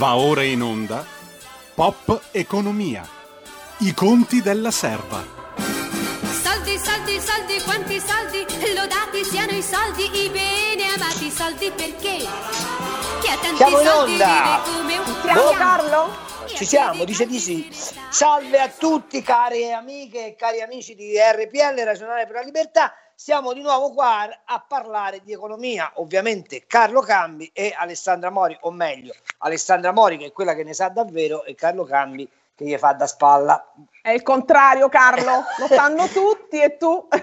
Va ora in onda Pop Economia. I conti della serva. Soldi, soldi, soldi, quanti soldi, lodati siano i soldi, i bene amati soldi perché? Chi ha tanti Siamo in soldi onda! vive come un Boh. Carlo? Ci siamo, dice di sì. Salve a tutti cari amiche e cari amici di RPL, Ragionare per la Libertà. Siamo di nuovo qua a parlare di economia, ovviamente Carlo Cambi e Alessandra Mori, o meglio, Alessandra Mori che è quella che ne sa davvero e Carlo Cambi che gli fa da spalla. È il contrario, Carlo, lo sanno tutti e tu. ben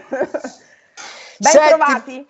Senti- trovati.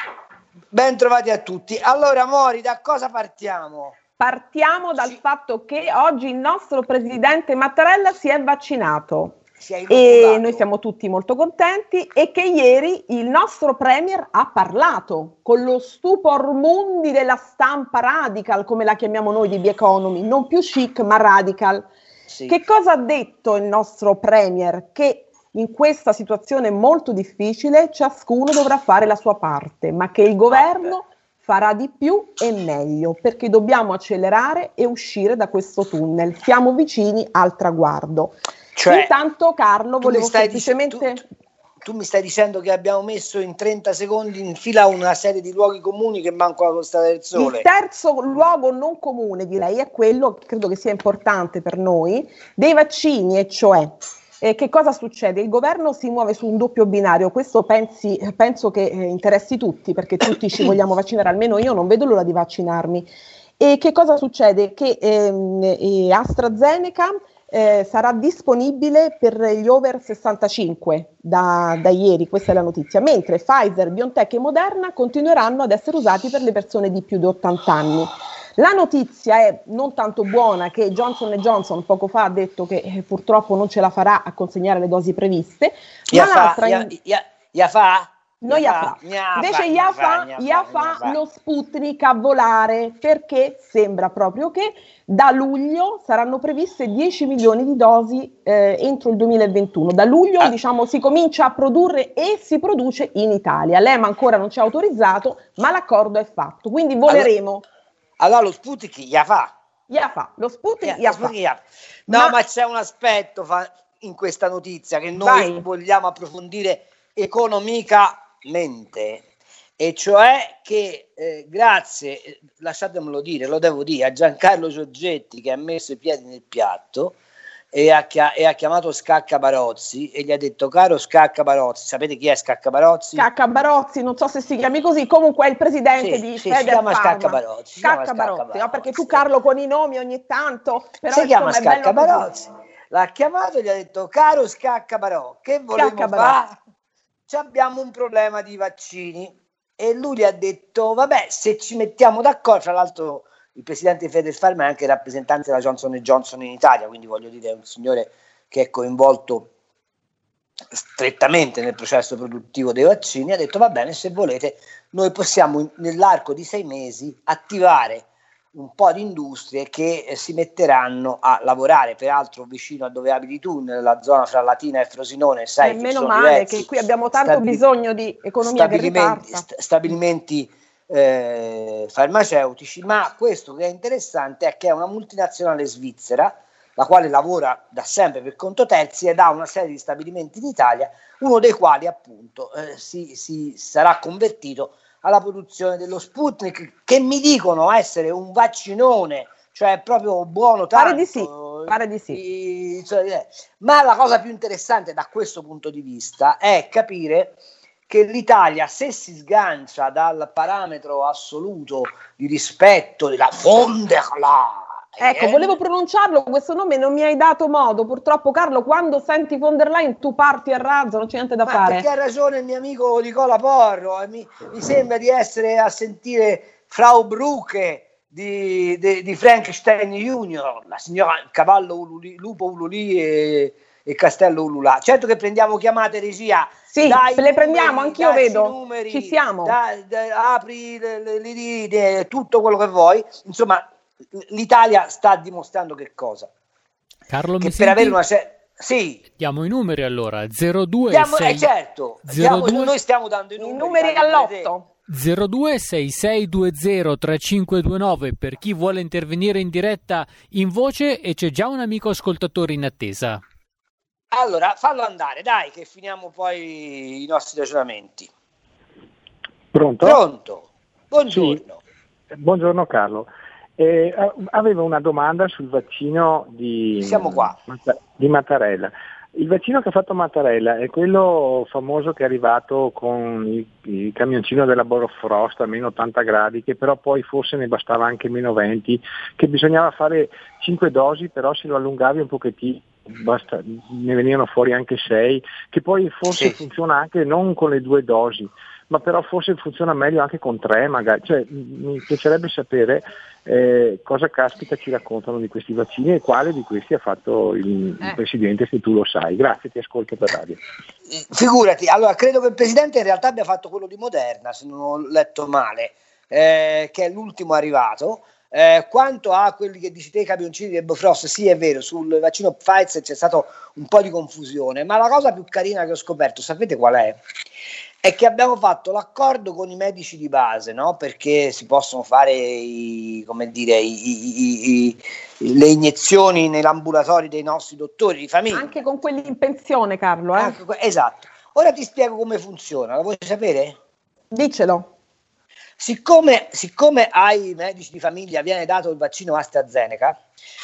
Ben trovati a tutti. Allora Mori, da cosa partiamo? Partiamo dal fatto che oggi il nostro presidente Mattarella si è vaccinato e noi siamo tutti molto contenti e che ieri il nostro premier ha parlato con lo stupor mundi della stampa radical, come la chiamiamo noi di The Economy, non più chic ma radical. Sì. Che cosa ha detto il nostro Premier? Che in questa situazione molto difficile ciascuno dovrà fare la sua parte, ma che il governo farà di più e meglio, perché dobbiamo accelerare e uscire da questo tunnel. Siamo vicini al traguardo. Cioè, Intanto Carlo, volevo stai dic- semplicemente... tu- tu mi stai dicendo che abbiamo messo in 30 secondi in fila una serie di luoghi comuni che manco la Costa del Sole. Il terzo luogo non comune, direi, è quello che credo che sia importante per noi, dei vaccini, e cioè eh, che cosa succede? Il governo si muove su un doppio binario, questo pensi- penso che eh, interessi tutti, perché tutti ci vogliamo vaccinare, almeno io non vedo l'ora di vaccinarmi. E che cosa succede? Che ehm, eh, AstraZeneca eh, sarà disponibile per gli over 65 da, da ieri, questa è la notizia, mentre Pfizer, BioNTech e Moderna continueranno ad essere usati per le persone di più di 80 anni. La notizia è non tanto buona che Johnson Johnson poco fa ha detto che eh, purtroppo non ce la farà a consegnare le dosi previste, ma fa, l'altra ya, in- ya- ya fa? Non Ya ya fa. Gna Invece fa, ya gna fa, gna ya fa, fa gna lo Sputnik a volare perché sembra proprio che da luglio saranno previste 10 milioni di dosi eh, entro il 2021. Da luglio Ah. diciamo si comincia a produrre e si produce in Italia. L'EMA ancora non ci ha autorizzato, ma l'accordo è fatto. Quindi voleremo. Allora fa, lo Sputnik Ya- ya lo. Sputnik ya fa. No, Ma- ma, c'è un aspetto fa- in questa notizia che noi Vai. vogliamo approfondire economicamente, e cioè che eh, grazie, eh, lasciatemelo dire, lo devo dire, a Giancarlo Giorgetti che ha messo i piedi nel piatto e ha, chia- e ha chiamato Scacca Barozzi e gli ha detto caro Scacca Barozzi, sapete chi è Scacca Barozzi? Cacca Barozzi, non so se si chiami così, comunque è il presidente Sì, di sì, si Feder chiama Pharma. Scacca Barozzi, si chiama Scacca Scacca Barozzi, no? perché Barozzi. tu Carlo con i nomi ogni tanto, però si chiama Scacca bello così. Barozzi. L'ha chiamato e gli ha detto: Caro Scacca Barò, che volevo Scacca fare? Abbiamo un problema di vaccini. E lui gli ha detto: Vabbè, se ci mettiamo d'accordo, tra l'altro. Il presidente di Federfarm è anche rappresentante della Johnson Johnson in Italia, quindi voglio dire, è un signore che è coinvolto strettamente nel processo produttivo dei vaccini. Ha detto: Va bene, se volete, noi possiamo nell'arco di sei mesi attivare un po' di industrie che eh, si metteranno a lavorare, peraltro vicino a dove abiti tu, nella zona fra Latina e Frosinone, sai Eh, che meno male diversi. che qui abbiamo tanto stabi- bisogno di economia stabilimenti, st- stabilimenti eh, farmaceutici, ma questo che è interessante è che è una multinazionale svizzera, la quale lavora da sempre per conto terzi ed ha una serie di stabilimenti in Italia, uno dei quali appunto eh, si, si sarà convertito alla produzione dello Sputnik, che mi dicono essere un vaccinone, cioè proprio buono tanto. Pare di sì, pare di sì. I- cioè, eh, ma la cosa più interessante da questo punto di vista è capire che l'Italia, se si sgancia dal parametro assoluto di rispetto della von der Leyen, Ecco, volevo pronunciarlo, questo nome non mi hai dato modo. Purtroppo, Carlo, quando senti von der Leyen tu parti a razzo, non c'è niente da Ma fare. perché ha ragione il mio amico Nicola Porro, e mi, mi sembra di essere a sentire Frau Brucke di, di- di Frankenstein Junior, la signora Cavallo Ululi, Lupo Ululi e, e Castello Ululà. Certo che prendiamo chiamate regia. Sì, dai le prendiamo, numeri, anch'io dacci i vedo. numeri, Ci siamo. da- da- apri le- le- le tutto quello che vuoi. Insomma, l'Italia sta dimostrando che cosa? Carlo, Che mi per senti? avere una cer- Sì, Diamo i numeri allora, 02 diamo, 6 eh, certo, diamo- 02. noi stiamo dando i I numeri, numeri all'otto. 0266203529 per chi vuole intervenire in diretta in voce e c'è già un amico ascoltatore in attesa. Allora, fallo andare, dai, che finiamo poi i nostri ragionamenti. Pronto? Pronto. Buongiorno. Sì. Buongiorno Carlo. Eh, avevo una domanda sul vaccino di, di Mattarella. Il vaccino che ha fatto Mattarella è quello famoso che è arrivato con il, il camioncino della Borofrost a meno 80 gradi, che però poi forse ne bastava anche meno 20, che bisognava fare 5 dosi, però se lo allungavi un pochettino basta, ne venivano fuori anche 6, che poi forse sì. funziona anche non con le due dosi, ma però forse funziona meglio anche con tre magari. Cioè, mi piacerebbe sapere eh, cosa caspita ci raccontano di questi vaccini e quale di questi ha fatto il, eh. il, Presidente, se tu lo sai. Grazie, ti ascolto per radio. Figurati, allora credo che il Presidente in realtà abbia fatto quello di Moderna, se non ho letto male, eh, che è l'ultimo arrivato. Eh, quanto a quelli che dici te, i camioncini del Bofrost, sì è vero, sul vaccino Pfizer c'è stato un po' di confusione, ma la cosa più carina che ho scoperto, sapete qual è? È che abbiamo fatto l'accordo con i medici di base, no? perché si possono fare i, dire, i, i, le iniezioni nell'ambulatorio dei nostri dottori di famiglia. Anche con quelli in pensione, Carlo. Eh? esatto. Ora ti spiego come funziona, la vuoi sapere? Dicelo. Siccome, siccome, ai medici di famiglia viene dato il vaccino AstraZeneca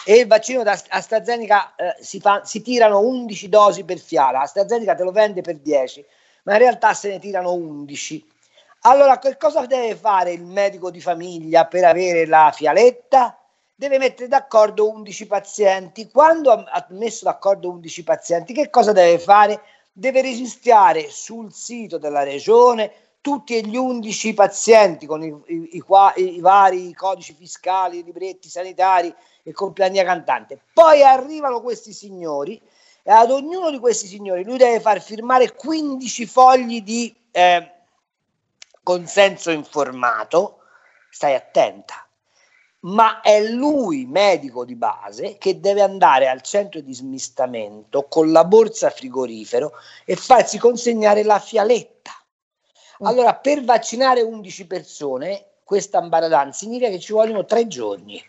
e il vaccino da AstraZeneca eh, si, fa, si tirano 11 dosi per fiala, AstraZeneca te lo vende per 10 ma in realtà se ne tirano 11. Allora, che cosa deve fare il medico di famiglia per avere la fialetta? Deve mettere d'accordo 11 pazienti. Quando ha messo d'accordo 11 pazienti, che cosa deve fare? Deve registrare sul sito della regione tutti gli 11 pazienti con i, i, i, i vari codici fiscali, libretti sanitari e compagnia cantante. Poi arrivano questi signori e ad ognuno di questi signori lui deve far firmare 15 fogli di eh, consenso informato, stai attenta, ma è lui, medico di base, che deve andare al centro di smistamento con la borsa frigorifero e farsi consegnare la fialetta. Mm. Allora, per vaccinare 11 persone, questa ambaradan significa che ci vogliono tre giorni.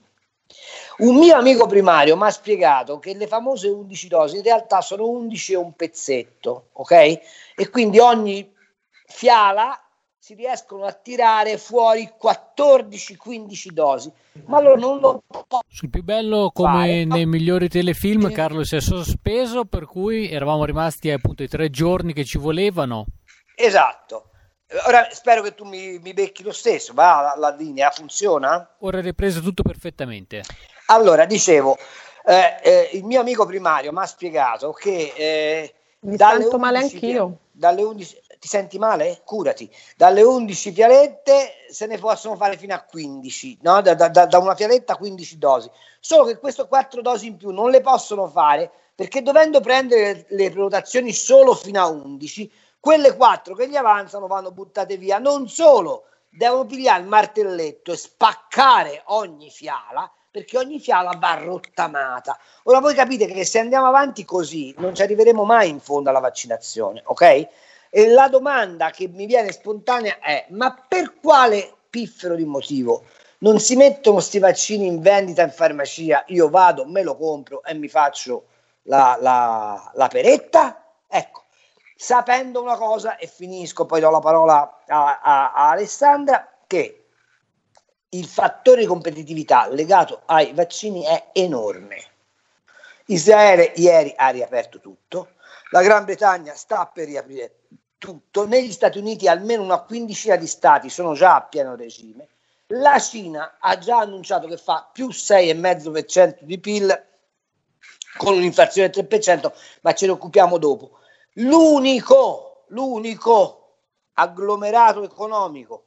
Un mio amico primario mi ha spiegato che le famose 11 dosi in realtà sono 11 e un pezzetto, ok? E quindi ogni fiala si riescono a tirare fuori 14-15 dosi, ma loro non lo possono. Sul più bello, come fare. nei migliori telefilm, Carlo si è sospeso, per cui eravamo rimasti appunto i tre giorni che ci volevano. Esatto. Ora spero che tu mi, mi becchi lo stesso, va la, la, linea, funziona? Ora hai ripreso tutto perfettamente. Allora, dicevo, eh, eh, il mio amico primario mi ha spiegato che... Eh, mi sento male anch'io. Dalle 11, ti senti male? Curati. Dalle 11 fialette se ne possono fare fino a 15, no? da, da, da una fialetta a 15 dosi. Solo che queste 4 dosi in più non le possono fare perché dovendo prendere le prenotazioni solo fino a 11 quelle quattro che gli avanzano vanno buttate via. Non solo, devono pigliare il martelletto e spaccare ogni fiala perché ogni fiala va rottamata. Ora voi capite che se andiamo avanti così non ci arriveremo mai in fondo alla vaccinazione, ok? E la domanda che mi viene spontanea è: ma per quale piffero di motivo non si mettono questi vaccini in vendita in farmacia? Io vado, me lo compro e mi faccio la, la, la peretta? Ecco, sapendo una cosa, e finisco, poi do la parola a, a, a Alessandra, che il fattore competitività legato ai vaccini è enorme. Israele ieri ha riaperto tutto, la Gran Bretagna sta per riaprire tutto, negli Stati Uniti almeno una quindicina di stati sono già a pieno regime, la Cina ha già annunciato che fa più 6,5% di PIL con un'inflazione del 3%, ma ce ne occupiamo dopo l'unico, l'unico agglomerato economico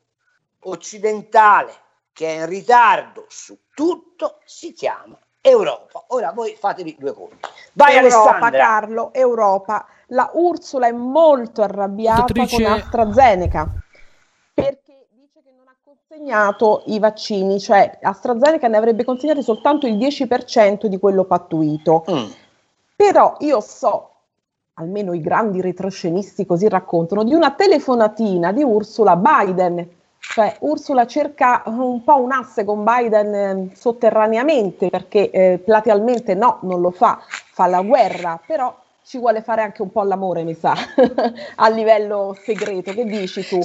occidentale che è in ritardo su tutto si chiama Europa. Ora voi fatevi due conti. Vai Europa, Alessandra. Carlo, Europa. La Ursula è molto arrabbiata Dottrice... con AstraZeneca perché dice che non ha consegnato i vaccini, cioè AstraZeneca ne avrebbe consegnato soltanto il 10% di quello pattuito. Mm. Però io so almeno i grandi retroscenisti così raccontano, di una telefonatina di Ursula Biden Cioè Ursula cerca un po' un asse con Biden eh, sotterraneamente perché eh, platealmente no, non lo fa, fa la guerra, però ci vuole fare anche un po' l'amore, mi sa, a livello segreto. Che dici tu?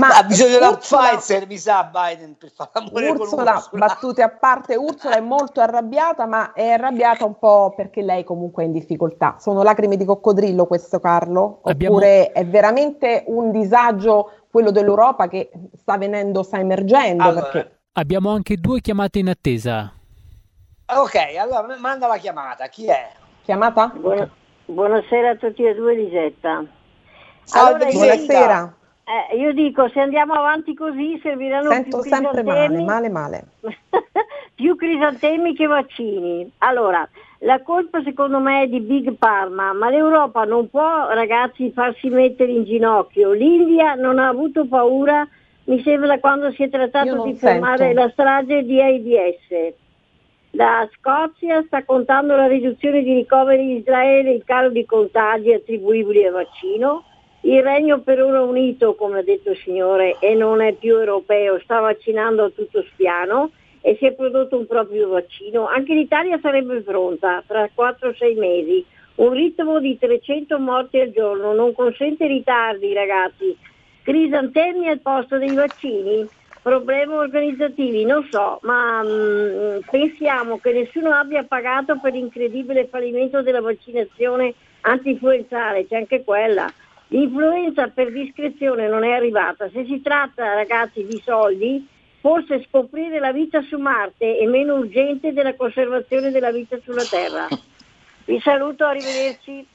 Ma ha bisogno di Pfizer, mi sa, Biden per fare l'amore Ursula, con Ursula. battute a parte, Ursula è molto arrabbiata, ma è arrabbiata un po' perché lei comunque è in difficoltà. Sono lacrime di coccodrillo questo, Carlo? Oppure Abbiamo... è veramente un disagio quello dell'Europa che sta venendo, sta emergendo? Allora, perché... Abbiamo anche due chiamate in attesa. Ok, allora manda la chiamata. Chi è? Chiamata? Buona... Buonasera a tutti e due, Lisetta. Salve, allora, buonasera. Eh, io dico, se andiamo avanti così serviranno Sento più sempre male, male, male. più crisantemi che vaccini. Allora, la colpa secondo me è di Big Pharma, ma l'Europa non può, ragazzi, farsi mettere in ginocchio. L'India non ha avuto paura, mi sembra, quando si è trattato di fermare la strage di AIDS. La Scozia sta contando la riduzione di ricoveri in Israele e il calo di contagi attribuibili al vaccino. Il Regno per ora unito, come ha detto il Signore, e non è più europeo, sta vaccinando a tutto spiano e si è prodotto un proprio vaccino. Anche l'Italia sarebbe pronta tra 4-6 mesi. Un ritmo di 300 morti al giorno non consente ritardi, ragazzi. Crisantemi al posto dei vaccini problemi organizzativi, non so, ma mh, mm, pensiamo che nessuno abbia pagato per l'incredibile fallimento della vaccinazione anti-influenzale, c'è anche quella. L'influenza per discrezione non è arrivata. Se si tratta, ragazzi, di soldi, forse scoprire la vita su Marte è meno urgente della conservazione della vita sulla Terra. Vi saluto, arrivederci.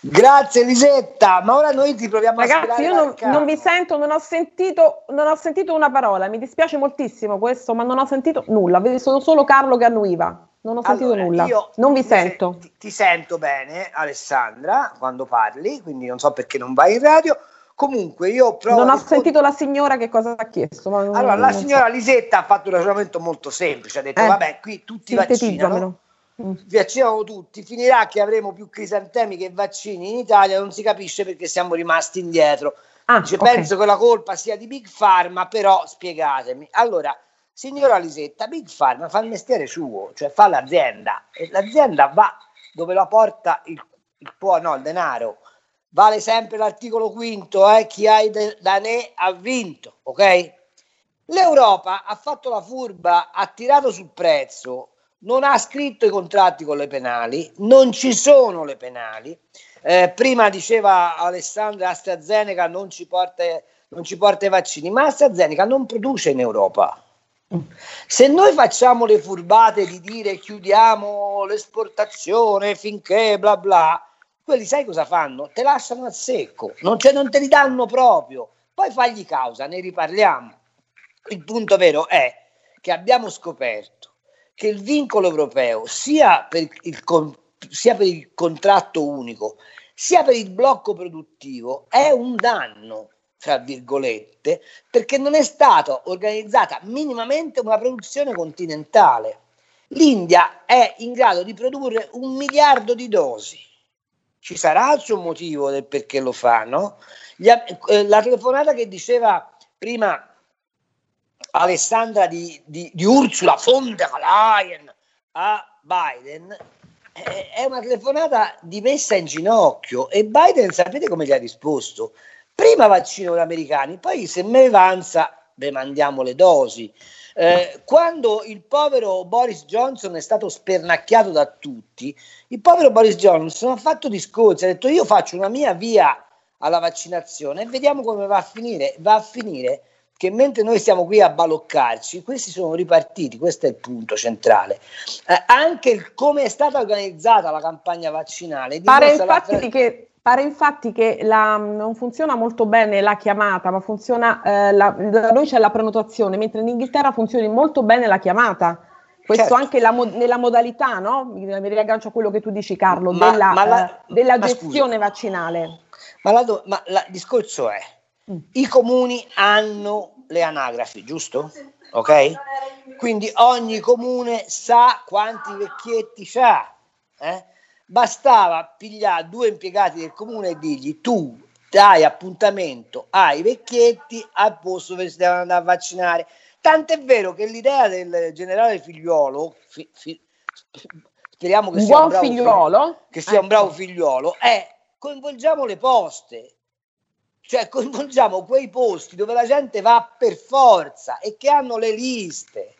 Grazie Lisetta, ma ora noi ti proviamo Ragazzi, a Ragazzi, io non, non, vi sento, non ho, sentito, non ho sentito una parola, mi dispiace moltissimo questo, ma non ho sentito nulla, sono solo Carlo che annuiva. Non ho sentito allora, nulla, non vi sento. Ti, ti, sento bene, Alessandra, quando parli, quindi non so perché non vai in radio. Comunque io provo. Non ho sentito la signora che cosa ha chiesto. allora, la signora so. Lisetta ha fatto un ragionamento molto semplice, ha detto: eh, vabbè, qui tutti vaccinano Mm. vaccinano tutti, finirà che avremo più crisantemi che vaccini in Italia, non si capisce perché siamo rimasti indietro. Ah, Dice, okay. Penso che la colpa sia di Big Pharma, però spiegatemi. Allora, signora Lisetta, Big Pharma fa il mestiere suo, cioè fa l'azienda e l'azienda va dove la porta il, il, può, no, il denaro. Vale sempre l'articolo quinto, eh? chi ha da ne ha vinto, ok? L'Europa ha fatto la furba, ha tirato sul prezzo, non ha scritto i contratti con le penali, non ci sono le penali. Eh, prima diceva Alessandra AstraZeneca non ci, porta, non ci porta i vaccini, ma AstraZeneca non produce in Europa. Se noi facciamo le furbate di dire chiudiamo l'esportazione finché bla bla, quelli sai cosa fanno? Te lasciano a secco, non, cioè, non te li danno proprio. Poi fagli causa, ne riparliamo. Il punto vero è che abbiamo scoperto che il vincolo europeo, sia per il, sia per il contratto unico, sia per il blocco produttivo, è un danno fra virgolette, perché non è stata organizzata minimamente una produzione continentale. L'India è in grado di produrre un miliardo di dosi. Ci sarà il suo motivo del perché lo fa, no? Eh, la telefonata che diceva prima Alessandra di, di, di Ursula von der Leyen a Biden è una telefonata di messa in ginocchio e Biden sapete come gli ha risposto? Prima vaccino gli americani, poi se me avanza ve mandiamo le dosi. Eh, quando il povero Boris Johnson è stato spernacchiato da tutti, il povero Boris Johnson ha fatto discorsi, ha detto io faccio una mia via alla vaccinazione e vediamo come va a finire. Va a finire che mentre noi stiamo qui a baloccarci, questi sono ripartiti, questo è il punto centrale. Eh, anche il, come è stata organizzata la campagna vaccinale. Pare infatti, fra... che, pare infatti che la, non funziona molto bene la chiamata, ma funziona, eh, la, da noi c'è la prenotazione, mentre in Inghilterra funziona molto bene la chiamata. Questo certo. anche la, nella modalità, no? Mi, mi riaggancio a quello che tu dici Carlo, ma, della, ma la, eh, della gestione scusa. vaccinale. Ma, la, ma il discorso è, i comuni hanno le anagrafi, giusto? Ok? Quindi ogni comune sa quanti vecchietti ha. Eh? Bastava pigliare due impiegati del comune e dirgli tu dai appuntamento ai vecchietti al posto dove si devono andare a vaccinare. Tant'è vero che l'idea del generale figliuolo, fi, fi, speriamo che sia, un bravo, figliuolo? che sia un Ecco. bravo figliuolo, è coinvolgiamo le poste, cioè coinvolgiamo quei posti dove la gente va per forza e che hanno le liste.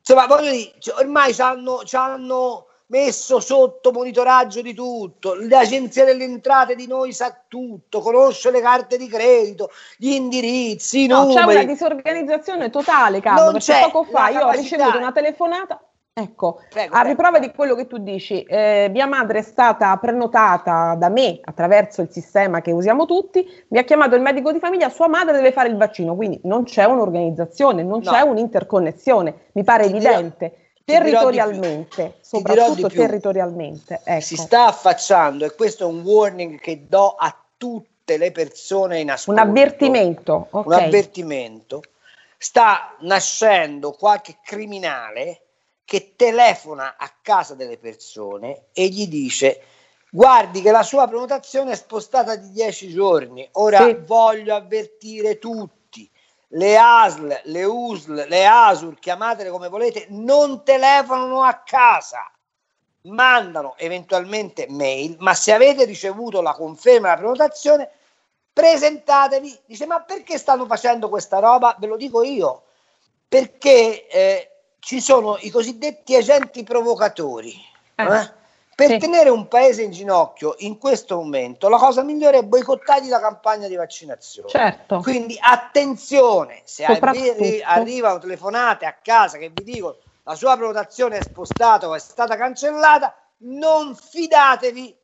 Insomma, voglio dire, ormai ci hanno, ci hanno messo sotto monitoraggio di tutto, l'agenzia delle entrate di noi sa tutto, conosce le carte di credito, gli indirizzi, i No, c'è numeri. una disorganizzazione totale, Carlo, Non perché c'è poco fa io ho ricevuto una telefonata. Ecco, Prego, a prego. riprova di quello che tu dici, eh, mia madre è stata prenotata da me attraverso il sistema che usiamo tutti, mi ha chiamato il medico di famiglia, sua madre deve fare il vaccino, quindi non c'è un'organizzazione, non No. c'è un'interconnessione, mi pare Ti evidente, dirò territorialmente, soprattutto territorialmente. Ecco. Si sta affacciando, e questo è un warning che do a tutte le persone in Un ascolto. avvertimento, ok. un avvertimento, sta nascendo qualche criminale che telefona a casa delle persone e gli dice guardi che la sua prenotazione è spostata di 10 giorni, ora Sì. voglio avvertire tutti, le ASL, le USL, le ASUR, chiamatele come volete, non telefonano a casa mandano eventualmente mail, ma se avete ricevuto la conferma della prenotazione, presentatevi. Dice, ma perché stanno facendo questa roba? Ve lo dico io, perché eh, ci sono i cosiddetti agenti provocatori. Eh, eh? Per sì. tenere un paese in ginocchio in questo momento, la cosa migliore è boicottargli la campagna di vaccinazione. Certo. Quindi attenzione, se arri- arrivano telefonate a casa che vi dicono la sua prenotazione è spostata o è stata cancellata, non fidatevi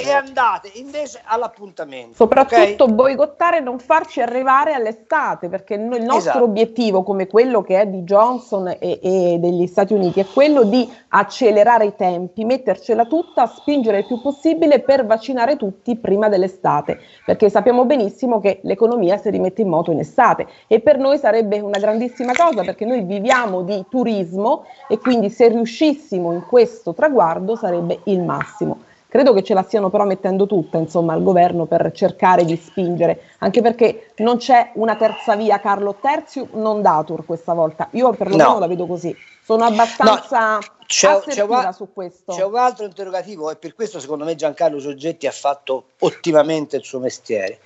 e andate invece all'appuntamento. Soprattutto ok? boicottare e non farci arrivare all'estate, perché noi- il nostro Esatto. obiettivo, come quello che è di Johnson e, e degli Stati Uniti, è quello di accelerare i tempi, mettercela tutta, spingere il più possibile per vaccinare tutti prima dell'estate, perché sappiamo benissimo che l'economia si rimette in moto in estate e per noi sarebbe una grandissima cosa, perché noi viviamo di turismo e quindi se riuscissimo in questo traguardo sarebbe il massimo. Credo che ce la stiano però mettendo tutta, insomma, al governo per cercare di spingere, anche perché non c'è una terza via Carlo Terziu non datur questa volta. Io perlomeno No. la vedo così. Sono abbastanza C'è, assertiva c'è un- su questo. c'è un altro interrogativo e per questo secondo me Giancarlo Soggetti ha fatto ottimamente il suo mestiere,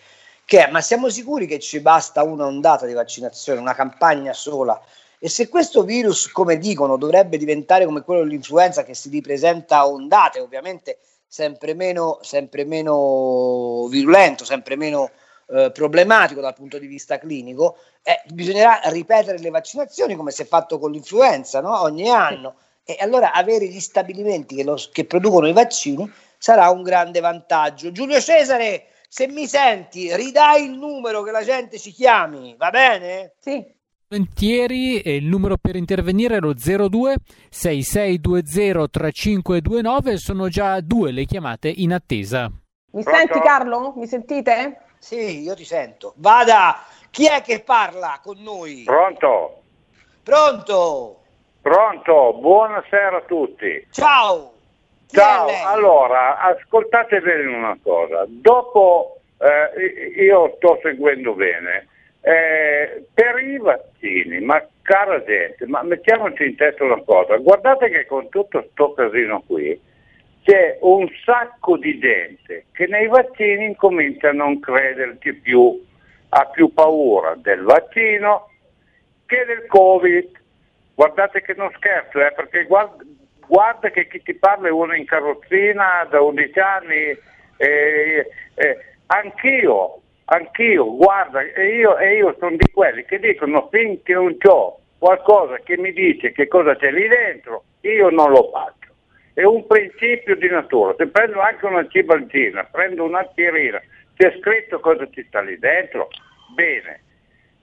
che è ma siamo sicuri che ci basta una ondata di vaccinazione, una campagna sola? E se questo virus, come dicono, dovrebbe diventare come quello dell'influenza che si ripresenta a ondate, ovviamente sempre meno, sempre meno virulento, sempre meno eh, problematico dal punto di vista clinico, eh, bisognerà ripetere le vaccinazioni come si è fatto con l'influenza no? ogni anno. E allora avere gli stabilimenti che, lo- che producono i vaccini sarà un grande vantaggio. Giulio Cesare, se mi senti, ridai il numero che la gente ci chiami, va bene? Sì, Volentieri, e il numero per intervenire è lo 02 6620 3529 sono già due le chiamate in attesa. mi Pronto? senti Carlo? Mi sentite? Sì, io ti sento. Vada, chi è che parla con noi? Pronto? Pronto? Pronto? Buonasera a tutti. Ciao. Ciao, allora, ascoltate bene una cosa. Dopo, eh, io sto seguendo bene, eh, per i vaccini, ma cara gente, ma mettiamoci in testa una cosa, guardate che con tutto sto casino qui c'è un sacco di gente che nei vaccini incomincia a non crederci più, ha più paura del vaccino che del Covid. Guardate che non scherzo, eh, perché guarda, guarda che chi ti parla è uno in carrozzina da 11 anni, eh, eh, anch'io, anch'io, guarda, e io, e io sono di quelli che dicono finché non ho qualcosa che mi dice che cosa c'è lì dentro, io non lo faccio. È un principio di natura, se prendo anche una cibalgina, prendo un'aspirina, c'è scritto cosa ci sta lì dentro, bene,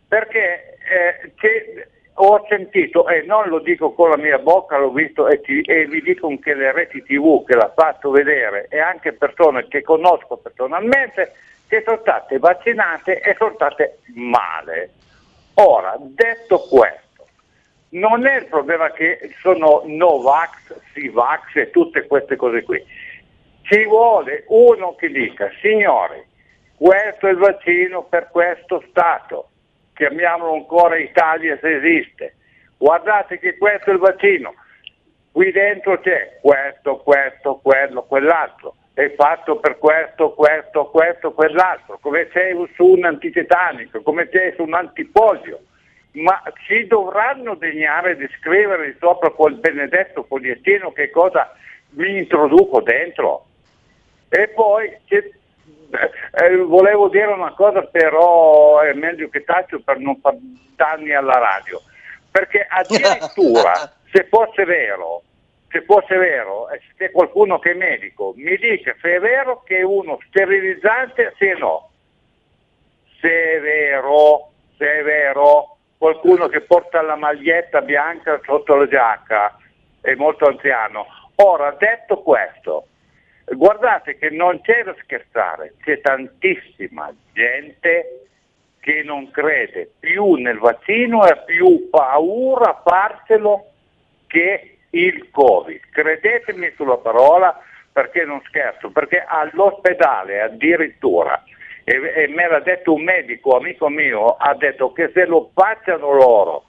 perché eh, ho sentito, e non lo dico con la mia bocca, l'ho visto e, ti- e vi dico anche le reti tv che l'ha fatto vedere e anche persone che conosco personalmente che sono state vaccinate e sono state male. Ora, detto questo, non è il problema che sono Novax, Sivax e tutte queste cose qui. Ci vuole uno che dica, signori, questo è il vaccino per questo Stato, chiamiamolo ancora Italia se esiste, guardate che questo è il vaccino, qui dentro c'è questo, questo, quello, quell'altro, è fatto per questo, questo, questo, quell'altro, come c'è su un antitetanico, come c'è su un antipolio, ma ci dovranno degnare di scrivere sopra quel benedetto fogliettino che cosa vi introduco dentro. E poi eh, eh, volevo dire una cosa, però è meglio che taccio per non far danni alla radio, perché addirittura se fosse vero se fosse vero, e se c'è qualcuno che è medico, mi dica se è vero che è uno sterilizzante, se no. Se è vero, se è vero, qualcuno che porta la maglietta bianca sotto la giacca, è molto anziano. Ora, detto questo, guardate che non c'è da scherzare, c'è tantissima gente che non crede più nel vaccino e ha più paura a farselo che il Covid. Credetemi sulla parola perché non scherzo, perché all'ospedale addirittura, e, e me l'ha detto un medico, amico mio, ha detto che se lo facciano loro,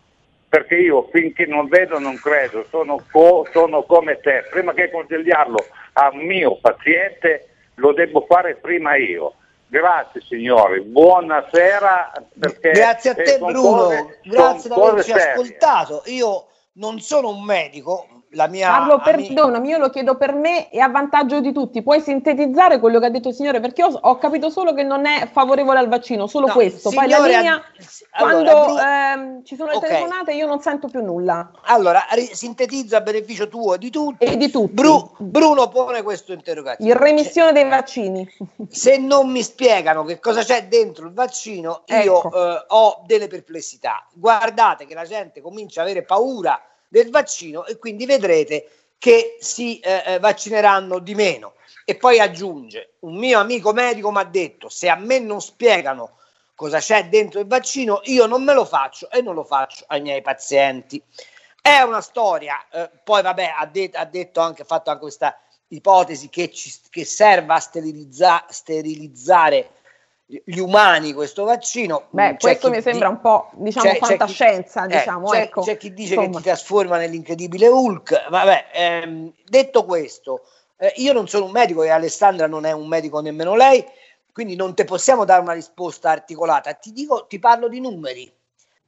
perché io finché non vedo non credo, sono, co- sono come te, prima che consigliarlo a un mio paziente lo devo fare prima io. Grazie signori, buonasera. Grazie a te Bruno, cose, grazie di averci ascoltato. Io non sono un medico, la mia Carlo, perdonami, io lo chiedo per me e a vantaggio di tutti. Puoi sintetizzare quello che ha detto il signore? Perché io ho capito solo che non è favorevole al vaccino, solo no, questo. Poi la linea, allora, quando Bru... ehm, ci sono le okay. telefonate, io non sento più nulla. Allora, sintetizza a beneficio tuo di tutti. E di tutti. Bru- Bruno pone questo interrogativo. In remissione dei vaccini. Se non mi spiegano che cosa c'è dentro il vaccino, io ecco. eh, ho delle perplessità. Guardate che la gente comincia a avere paura del vaccino e quindi vedrete che si eh, eh, vaccineranno di meno. E poi aggiunge, un mio amico medico mi ha detto, se a me non spiegano cosa c'è dentro il vaccino, io non me lo faccio e non lo faccio ai miei pazienti. È una storia, eh, poi vabbè, ha, det- ha, detto anche, fatto anche questa ipotesi che, ci, che serva a sterilizza- sterilizzare gli umani questo vaccino. Beh, questo mi sembra di... un po' diciamo c'è, fantascienza, c'è chi, diciamo, eh, c'è, ecco. c'è chi dice Insomma. che ti trasforma nell'incredibile Hulk. Vabbè, ehm, detto questo, eh, io non sono un medico e Alessandra non è un medico nemmeno lei, quindi non ti possiamo dare una risposta articolata. Ti dico, ti parlo di numeri.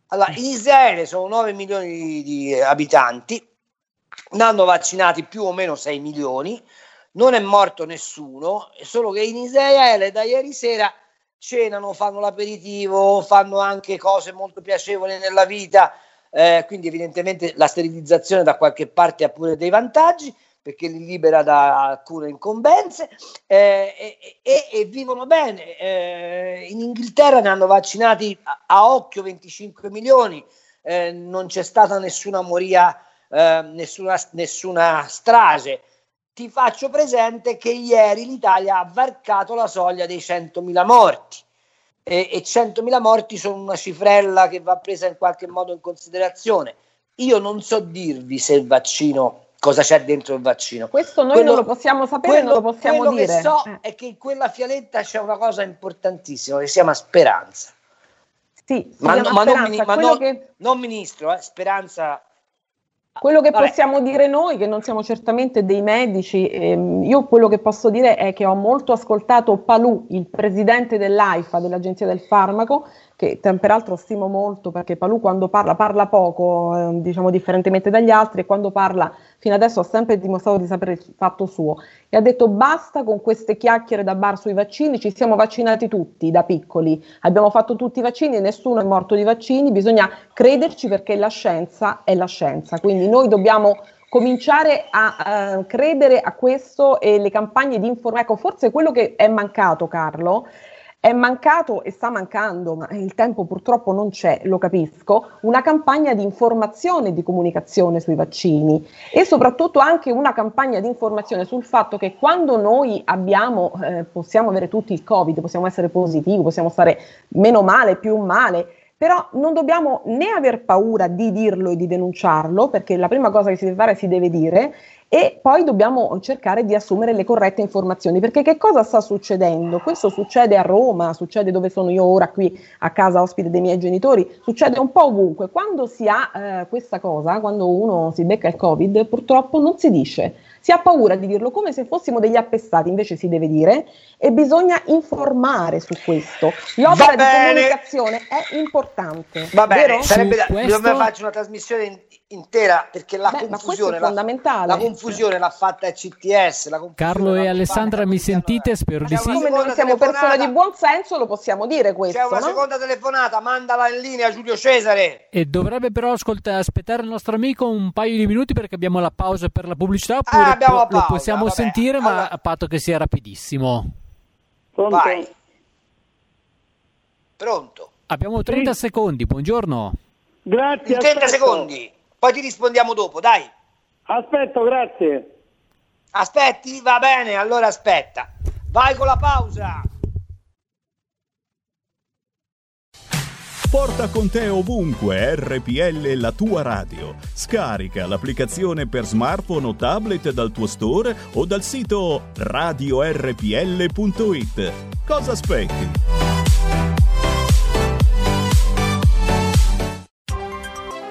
Allora, in Israele sono 9 milioni di abitanti, ne hanno vaccinati più o meno 6 milioni, non è morto nessuno, solo che in Israele da ieri sera cenano, fanno l'aperitivo, fanno anche cose molto piacevoli nella vita, eh, quindi evidentemente la sterilizzazione da qualche parte ha pure dei vantaggi perché li libera da alcune incombenze eh, e, e, e, vivono bene. Eh, in Inghilterra ne hanno vaccinati a, a occhio 25 milioni, eh, non c'è stata nessuna moria, eh, nessuna, nessuna strage ti faccio presente che ieri l'Italia ha varcato la soglia dei 100.000 morti e, e 100.000 morti sono una cifrella che va presa in qualche modo in considerazione. Io non so dirvi se il vaccino, cosa c'è dentro il vaccino. Questo noi quello, non lo possiamo sapere, quello, non lo possiamo quello dire. Quello che so eh. è che in quella fialetta c'è una cosa importantissima che si chiama speranza. Sì, ma, no, ma, speranza, non, ma non, che... non, ministro, eh, speranza quello che Vabbè. possiamo dire noi, che non siamo certamente dei medici, ehm, io quello che posso dire è che ho molto ascoltato Palù, il presidente dell'AIFA, dell'Agenzia del Farmaco, che peraltro stimo molto perché Palù quando parla parla poco, eh, diciamo differentemente dagli altri, e quando parla fino adesso ha sempre dimostrato di sapere il fatto suo. E ha detto basta con queste chiacchiere da bar sui vaccini, ci siamo vaccinati tutti da piccoli, abbiamo fatto tutti i vaccini e nessuno è morto di vaccini, bisogna crederci perché la scienza è la scienza. Quindi noi dobbiamo cominciare a uh, credere a questo e le campagne di informazione. Ecco, forse quello che è mancato, Carlo, è mancato e sta mancando, ma il tempo purtroppo non c'è, lo capisco, una campagna di informazione e di comunicazione sui vaccini e soprattutto anche una campagna di informazione sul fatto che quando noi abbiamo, eh, possiamo avere tutti il Covid, possiamo essere positivi, possiamo stare meno male, più male, però non dobbiamo né aver paura di dirlo e di denunciarlo, perché la prima cosa che si deve fare si deve dire, e poi dobbiamo cercare di assumere le corrette informazioni, perché che cosa sta succedendo? Questo succede a Roma, succede dove sono io ora qui a casa ospite dei miei genitori, succede un po' ovunque. Quando si ha eh, questa cosa, quando uno si becca il Covid, purtroppo non si dice. Si ha paura di dirlo come se fossimo degli appestati, invece si deve dire, e bisogna informare su questo. L'opera di comunicazione è importante. Va bene, vero? sarebbe da, questo- farci una trasmissione in- intera perché la Beh, ma confusione, è la, fondamentale. la confusione l'ha fatta il CTS. Carlo e Alessandra, mi sentite? Spero di sì. Come noi siamo persone di buon senso, lo possiamo dire questo, C'è una no? seconda telefonata, mandala in linea Giulio Cesare. E dovrebbe però ascolta- aspettare il nostro amico un paio di minuti perché abbiamo la pausa per la pubblicità oppure Ah, abbiamo po- la lo pausa, possiamo vabbè. sentire ma Allora- a patto che sia rapidissimo. Pronto? Vai. Pronto? Abbiamo 30 secondi, buongiorno. Grazie. In 30 aspetto. secondi. Poi ti rispondiamo dopo, dai. Aspetto, grazie. Aspetti? Va bene, allora aspetta. Vai con la pausa. Porta con te ovunque RPL la tua radio. Scarica l'applicazione per smartphone o tablet dal tuo store o dal sito radiorpl.it. Cosa aspetti?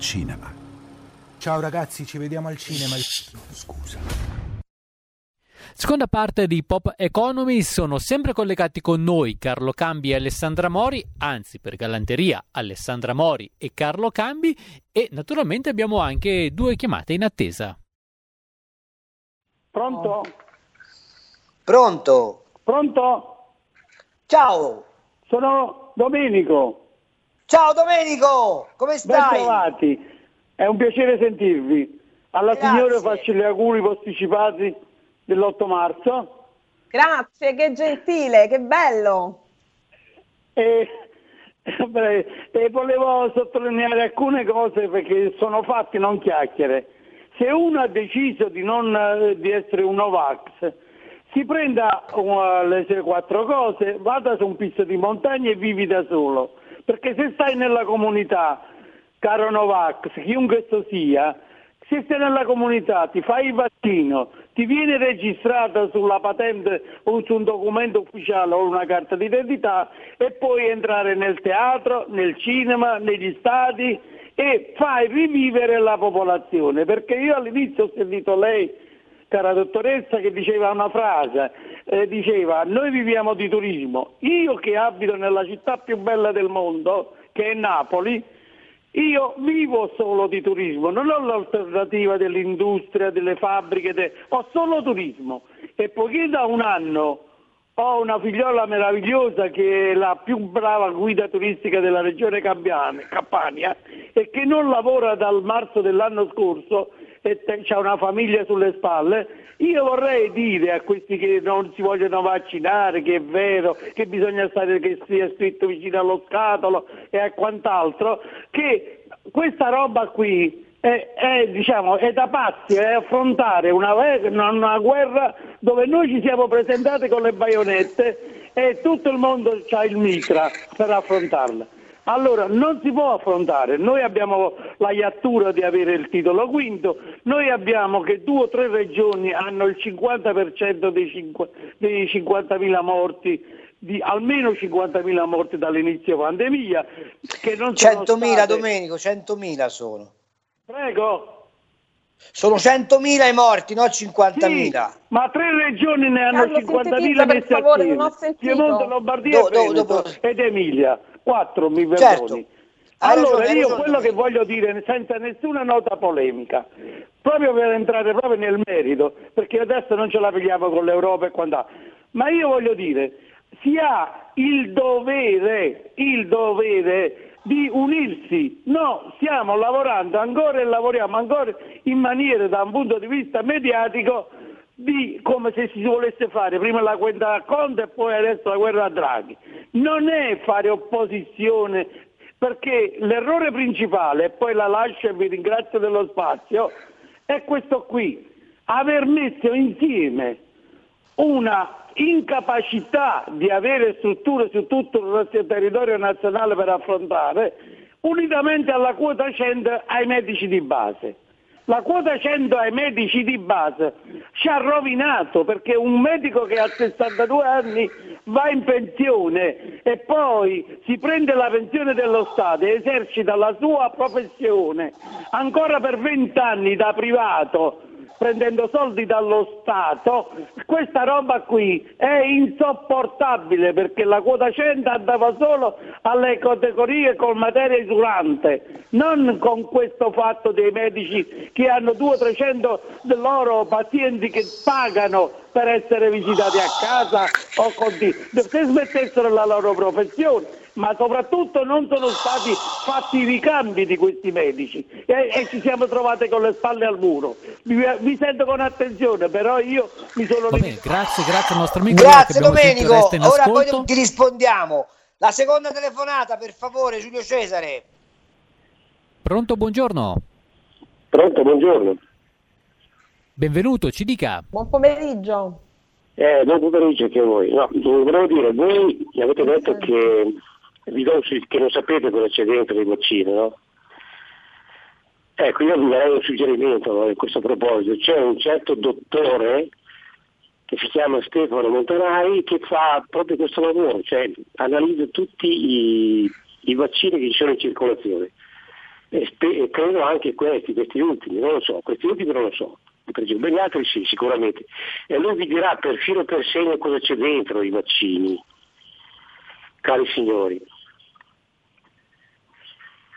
Cinema. Ciao ragazzi, ci vediamo al cinema. Scusa. Seconda parte di Pop Economy sono sempre collegati con noi Carlo Cambi e Alessandra Mori, anzi per galanteria Alessandra Mori e Carlo Cambi e naturalmente abbiamo anche due chiamate in attesa. Pronto? Pronto? Pronto? Ciao. Sono Domenico. Ciao Domenico, come Ben stai? trovati. È un piacere sentirvi. Alla Grazie. signora faccio gli auguri posticipati dell'8 marzo. Grazie, che gentile, che bello. E, e volevo sottolineare alcune cose perché sono fatti, non chiacchiere. Se uno ha deciso di, non, eh, di essere un Novax, si prenda uh, le sue quattro cose, vada su un pizzo di montagna e vivi da solo. Perché se stai nella comunità, caro Novax, chiunque esso sia, se stai nella comunità, ti fai il vaccino, ti viene registrata sulla patente o su un documento ufficiale o una carta d'identità e puoi entrare nel teatro, nel cinema, negli stadi e fai rivivere la popolazione. Perché io all'inizio ho sentito lei, cara dottoressa, che diceva una frase, eh, diceva noi viviamo di turismo, io che abito nella città più bella del mondo, che è Napoli, io vivo solo di turismo, non ho l'alternativa dell'industria, delle fabbriche, de- ho solo turismo. E poiché da un anno ho una figliola meravigliosa che è la più brava guida turistica della regione Campania, Campania e che non lavora dal marzo dell'anno scorso e ha una famiglia sulle spalle, io vorrei dire a questi che non si vogliono vaccinare che è vero, che bisogna stare che sia scritto vicino allo scatolo e a quant'altro, che questa roba qui è, è, diciamo, è da pazzi è affrontare una, una, guerra dove noi ci siamo presentati con le baionette e tutto il mondo ha il mitra per affrontarla. Allora non si può affrontare, noi abbiamo la iattura di avere il titolo quinto, noi abbiamo che due o tre regioni hanno il 50% dei, 5, dei 50.000 morti di almeno 50.000 morti dall'inizio pandemia. Che non 100.000 state... Domenico, 100.000 sono. Prego. Sono 100.000 i morti, non 50.000. Sì, ma tre regioni ne hanno Carlo, 50.000 per messi favore, ho sentito. Piemonte, Lombardia Do- e do- Veneto dopo- ed Emilia. Quattro, mi Certo. perdoni. Allora, ragione, io ragione, quello che voglio dire, senza nessuna nota polemica, proprio per entrare proprio nel merito, perché adesso non ce la pigliamo con l'Europa e quant'altro, ma io voglio dire, si ha il dovere, il dovere di unirsi. No, stiamo lavorando ancora e lavoriamo ancora in maniera da un punto di vista mediatico di come se si volesse fare prima la guerra a Conte e poi adesso la guerra a Draghi. Non è fare opposizione perché l'errore principale, e poi la lascio e vi ringrazio dello spazio, è questo qui, aver messo insieme una incapacità di avere strutture su tutto il nostro territorio nazionale per affrontare, unitamente alla quota 100 ai medici di base. La quota 100 ai medici di base ci ha rovinato perché un medico che a 62 anni va in pensione e poi si prende la pensione dello Stato e esercita la sua professione ancora per 20 anni da privato prendendo soldi dallo Stato, questa roba qui è insopportabile perché la quota 100 andava solo alle categorie con materia usurante, non con questo fatto dei medici che hanno 200-300 loro pazienti che pagano per essere visitati a casa o così, se smettessero la loro professione ma soprattutto non sono stati fatti i ricambi di questi medici e, e ci siamo trovati con le spalle al muro. Vi, vi sento con attenzione, però io mi sono Va bene, grazie, grazie al nostro amico. Grazie Domenico. Ora poi ti rispondiamo. La seconda telefonata, per favore, Giulio Cesare. Pronto, buongiorno. Pronto, buongiorno. Benvenuto, ci dica. Buon pomeriggio. Eh, buon pomeriggio anche a voi. No, volevo dire, voi mi avete detto che, vi do- che non sapete cosa c'è dentro i vaccini, no? Ecco, io vi darei un suggerimento no, in questo proposito. C'è un certo dottore che si chiama Stefano Montanari che fa proprio questo lavoro, cioè analizza tutti i, i vaccini che ci sono in circolazione. E, spe- e credo anche questi, questi ultimi, non lo so, questi ultimi non lo so. Per esempio, gli altri sì, sicuramente. E lui vi dirà per filo e per segno cosa c'è dentro i vaccini, cari signori.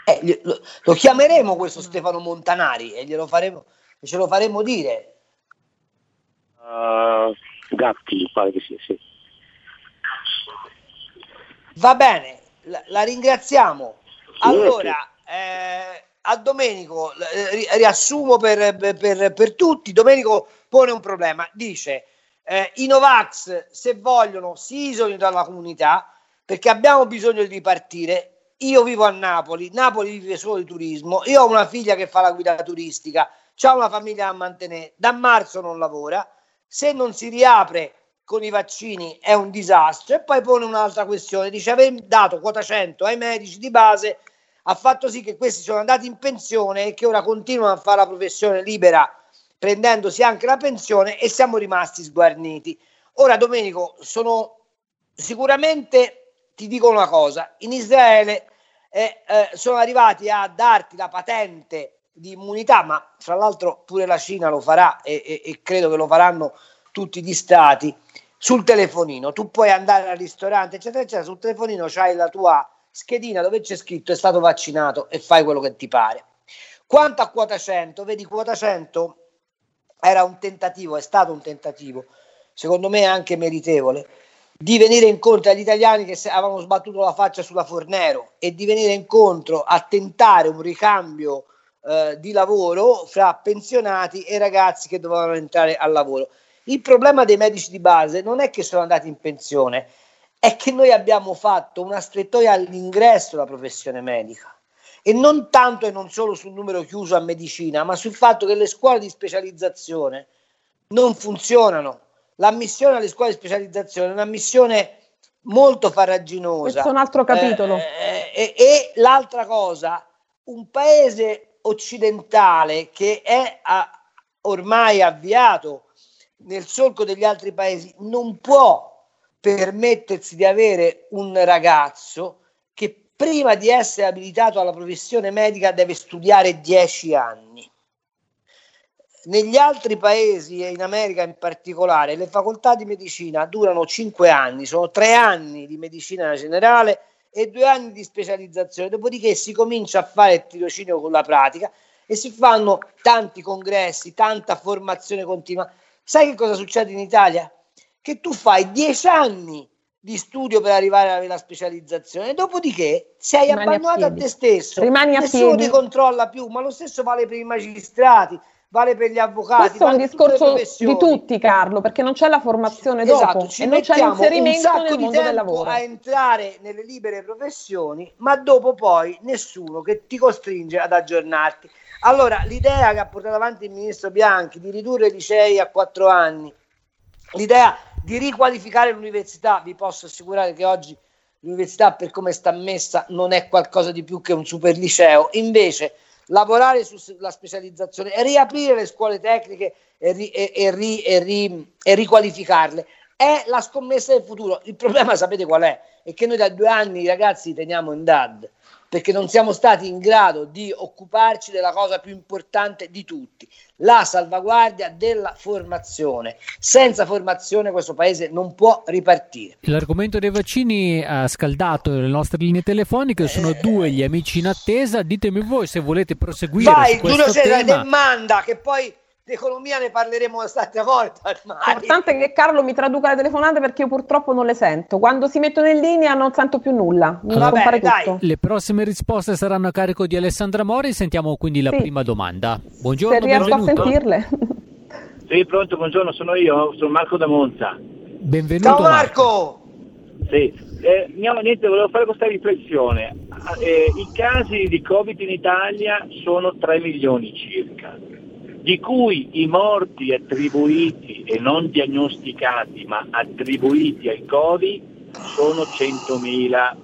Eh, lo, lo chiameremo questo Stefano Montanari e glielo faremo, ce lo faremo dire. Uh, Gatti, mi pare che sia, sì. Va bene, la, la ringraziamo. Allora, eh, a Domenico, eh, ri- riassumo per, per- per tutti, Domenico pone un problema, dice eh, i Novax se vogliono si isolino dalla comunità perché abbiamo bisogno di ripartire. Io vivo a Napoli, Napoli vive solo di turismo, io ho una figlia che fa la guida turistica, ho una famiglia da mantenere, da marzo non lavora, se non si riapre con i vaccini è un disastro e poi pone un'altra questione, dice aver dato quota 100 ai medici di base ha fatto sì che questi sono andati in pensione e che ora continuano a fare la professione libera prendendosi anche la pensione e siamo rimasti sguarniti. Ora Domenico, sono sicuramente ti dico una cosa, in Israele eh, eh, sono arrivati a darti la patente di immunità, ma fra l'altro pure la Cina lo farà e, e- e credo che lo faranno tutti gli stati sul telefonino. Tu puoi andare al ristorante, eccetera, eccetera, sul telefonino c'hai la tua schedina dove c'è scritto è stato vaccinato e fai quello che ti pare. Quanto a quota 100, vedi quota 100 era un tentativo, è stato un tentativo, secondo me anche meritevole, di venire incontro agli italiani che avevano sbattuto la faccia sulla Fornero e di venire incontro a tentare un ricambio eh, di lavoro fra pensionati e ragazzi che dovevano entrare al lavoro. Il problema dei medici di base non è che sono andati in pensione, è che noi abbiamo fatto una strettoia all'ingresso della professione medica e non tanto e non solo sul numero chiuso a medicina, ma sul fatto che le scuole di specializzazione non funzionano. L'ammissione alle scuole di specializzazione è un'ammissione molto farraginosa. Questo è un altro capitolo. Eh, e, e l'altra cosa, un paese occidentale che è a- ormai avviato nel solco degli altri paesi non può permettersi di avere un ragazzo che prima di essere abilitato alla professione medica deve studiare 10 anni. Negli altri paesi e in America in particolare le facoltà di medicina durano 5 anni, sono 3 anni di medicina generale e 2 anni di specializzazione, dopodiché si comincia a fare il tirocinio con la pratica e si fanno tanti congressi, tanta formazione continua. Sai che cosa succede in Italia? Che tu fai 10 anni di studio per arrivare alla specializzazione, dopodiché sei Rimani a abbandonato a, piedi. te stesso, Rimani a nessuno piedi. ti controlla più, ma lo stesso vale per i magistrati, vale per gli avvocati, Questo è un vale tutte le discorso di tutti, Carlo, perché non c'è la formazione dopo Esatto, ci e non c'è un l'inserimento nel mondo del lavoro. a entrare nelle libere professioni, ma dopo poi nessuno che ti costringe ad aggiornarti. Allora, l'idea che ha portato avanti il ministro Bianchi di ridurre i licei a quattro anni, l'idea di riqualificare l'università, vi posso assicurare che oggi l'università per come sta messa non è qualcosa di più che un super liceo, invece lavorare su- sulla specializzazione, riaprire le scuole tecniche e, ri- e- e ri- e ri- e riqualificarle è la scommessa del futuro. Il problema sapete qual è? È che noi da due anni i ragazzi teniamo in DAD perché non siamo stati in grado di occuparci della cosa più importante di tutti, la salvaguardia della formazione. Senza formazione questo paese non può ripartire. L'argomento dei vaccini ha scaldato le nostre linee telefoniche, sono due gli amici in attesa. Ditemi voi se volete proseguire Vai, su questo Giulio Cesare, tema. demanda che poi d'economia ne parleremo l'altra volta ormai. L'importante è che Carlo mi traduca le telefonate perché io purtroppo non le sento. Quando si mettono in linea non sento più nulla. Mi Allora, compare tutto. Le prossime risposte saranno a carico di Alessandra Mori. Sentiamo quindi la Sì. prima domanda. Buongiorno, Se riesco a benvenuto. sentirle. Sì, pronto, buongiorno, sono io, sono Marco da Monza. Benvenuto. Ciao Marco! Sì, eh, no, niente, volevo fare questa riflessione. Eh, I casi di Covid in Italia sono 3 milioni circa, di cui i morti attribuiti e non diagnosticati, ma attribuiti al Covid sono 100.000.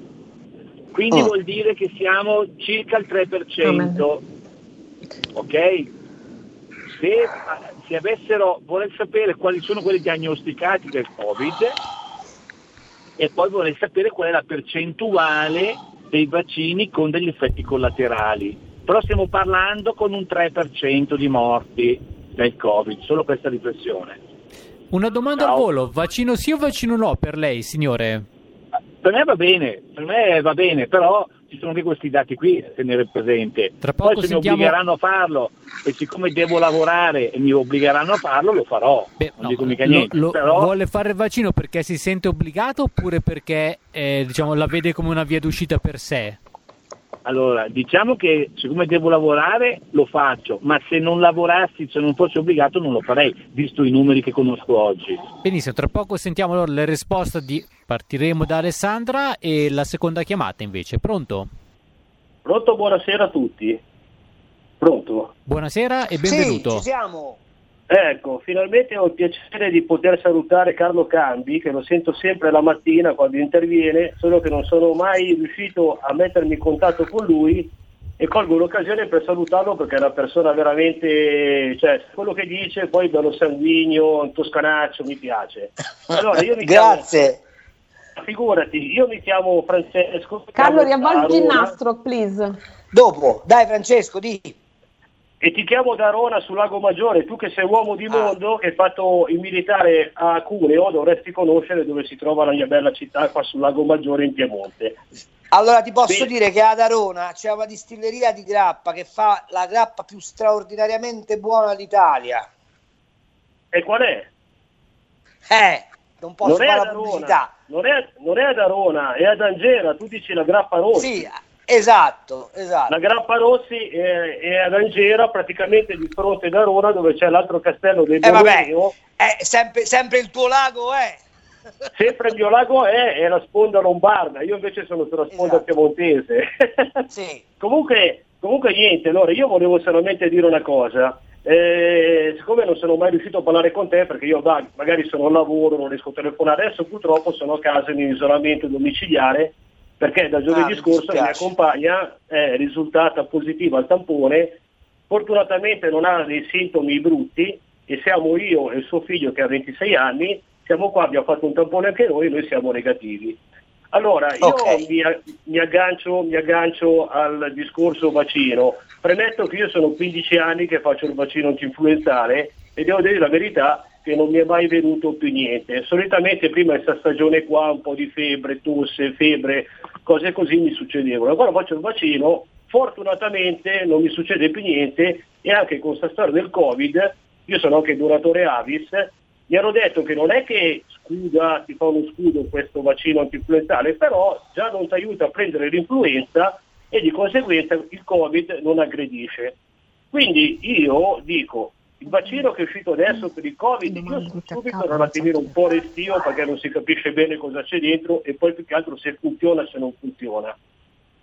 Quindi Oh. vuol dire che siamo circa il 3%. Ok? Se, se avessero, vorrei sapere quali sono quelli diagnosticati del Covid e poi vorrei sapere qual è la percentuale dei vaccini con degli effetti collaterali. Però stiamo parlando con un 3% di morti del Covid, solo questa riflessione. Una domanda al Ciao. volo: vaccino sì o vaccino no per lei, signore? Per me va bene, per me va bene, però ci sono anche questi dati qui da tenere presente. Tra poco Poi se sentiamo- mi obbligheranno a farlo e siccome devo lavorare e mi obbligheranno a farlo, lo farò. non dico mica Lo- niente. lo- però Vuole fare il vaccino perché si sente obbligato oppure perché eh, diciamo, la vede come una via d'uscita per sé? Allora, diciamo che siccome devo lavorare lo faccio, ma se non lavorassi, se non fossi obbligato non lo farei, visto i numeri che conosco oggi. Benissimo, tra poco sentiamo allora le risposte di... Partiremo da Alessandra e la seconda chiamata invece. Pronto? Pronto, buonasera a tutti. Pronto? Buonasera e benvenuto. Sì, ci siamo. Ecco, finalmente ho il piacere di poter salutare Carlo Cambi, che lo sento sempre la mattina quando interviene, solo che non sono mai riuscito a mettermi in contatto con lui e colgo l'occasione per salutarlo perché è una persona veramente, cioè, quello che dice, poi bello sanguigno, un toscanaccio, mi piace. Allora, io mi chiamo- Grazie. figurati, io mi chiamo Francesco. Carlo, chiamo riavvolgi il nastro, please. Dopo, dai Francesco, di. E ti chiamo da Rona sul Lago Maggiore, tu che sei uomo di mondo, che hai fatto il militare a Cuneo, dovresti conoscere dove si trova la mia bella città qua sul Lago Maggiore in Piemonte. Allora ti posso Sì. dire che ad Arona c'è una distilleria di grappa che fa la grappa più straordinariamente buona d'Italia. E qual è? Eh, non posso non è fare la pubblicità. non è, non è ad Arona, è ad Angera, tu dici la Grappa Rossi. Sì, esatto, esatto. La Grappa Rossi è, è ad Angera, praticamente di fronte ad Arona, dove c'è l'altro castello dei Eh Borromeo. è sempre, sempre il tuo lago, eh. sempre il mio lago è, è la sponda lombarda, io invece sono sulla sponda piemontese. comunque, comunque niente, allora io volevo solamente dire una cosa. Eh, siccome non sono mai riuscito a parlare con te perché io magari sono al lavoro, non riesco a telefonare, adesso purtroppo sono a casa in isolamento domiciliare perché da giovedì Ah, scorso la mia compagna è risultata positiva al tampone, fortunatamente non ha dei sintomi brutti e siamo io e il suo figlio che ha 26 anni, siamo qua, abbiamo fatto un tampone anche noi e noi siamo negativi. Allora, io Ok. mi, mi aggancio, mi aggancio al discorso vaccino. Premetto che io sono 15 anni che faccio il vaccino antinfluenzale e devo dire la verità che non mi è mai venuto più niente. Solitamente prima di questa stagione qua, un po' di febbre, tosse, febbre, cose così mi succedevano. Quando faccio il vaccino, fortunatamente non mi succede più niente e anche con questa storia del Covid, io sono anche donatore Avis, mi hanno detto che non è che scuda, ti fa uno scudo questo vaccino antinfluenzale, però già non ti aiuta a prendere l'influenza e di conseguenza il Covid non aggredisce. Quindi io dico, il vaccino che è uscito adesso per il Covid, io subito ero un attimino un po' restio perché non si capisce bene cosa c'è dentro e poi più che altro se funziona se non funziona.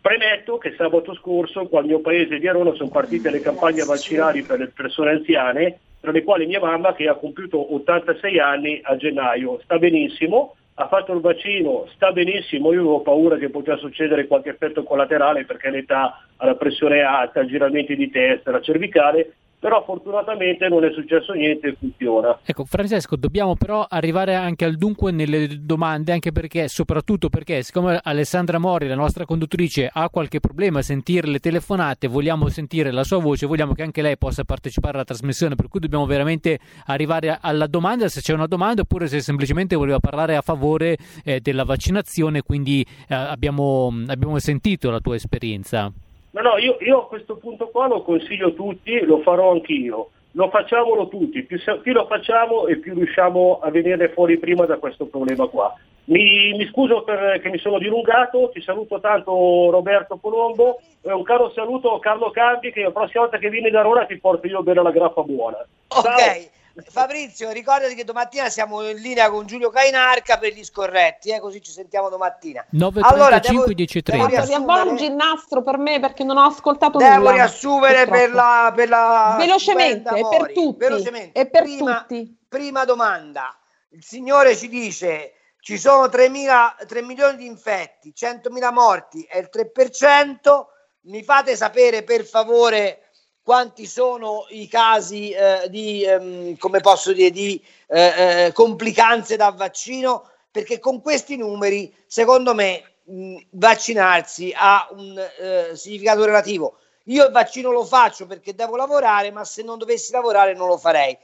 Premetto che sabato scorso qua al mio paese di Arona sono partite le campagne vaccinali per le persone anziane, tra le quali mia mamma che ha compiuto 86 anni a gennaio. Sta benissimo, ha fatto il vaccino, sta benissimo, io avevo paura che poteva succedere qualche effetto collaterale perché l'età ha la pressione alta, giramenti di testa, la cervicale, però fortunatamente non è successo niente e funziona. Ecco, Francesco, dobbiamo però arrivare anche al dunque nelle domande, anche perché, soprattutto perché, siccome Alessandra Mori, la nostra conduttrice, ha qualche problema a sentire le telefonate, vogliamo sentire la sua voce, vogliamo che anche lei possa partecipare alla trasmissione, per cui dobbiamo veramente arrivare alla domanda, se c'è una domanda, oppure se semplicemente voleva parlare a favore eh, della vaccinazione, quindi eh, abbiamo, abbiamo sentito la tua esperienza. No, no, io, io a questo punto qua lo consiglio a tutti, lo farò anch'io. Lo facciamolo tutti, più, più lo facciamo e più riusciamo a venire fuori prima da questo problema qua. Mi, mi scuso per, che mi sono dilungato, ti saluto tanto Roberto Colombo e un caro saluto a Carlo Campi che la prossima volta che vieni da Roma ti porto io bene la grappa buona. Ok, Fabrizio, ricordati che domattina siamo in linea con Giulio Cainarca per gli scorretti, eh, così ci sentiamo domattina. 9.35, Allora, devo- 10.30. devo Guarda, riavvolgi il nastro per me perché non ho ascoltato Devo nulla. riassumere per la, per la Velocemente, e per tutti, Velocemente. e per prima, tutti. prima domanda. Il signore ci dice ci sono 3.000 3 milioni di infetti, 100.000 morti, è il 3%. Mi fate sapere per favore quanti sono i casi eh, di, ehm, come posso dire, di eh, eh, complicanze da vaccino, perché con questi numeri, secondo me, mh, vaccinarsi ha un eh, significato relativo. Io il vaccino lo faccio perché devo lavorare, ma se non dovessi lavorare non lo farei.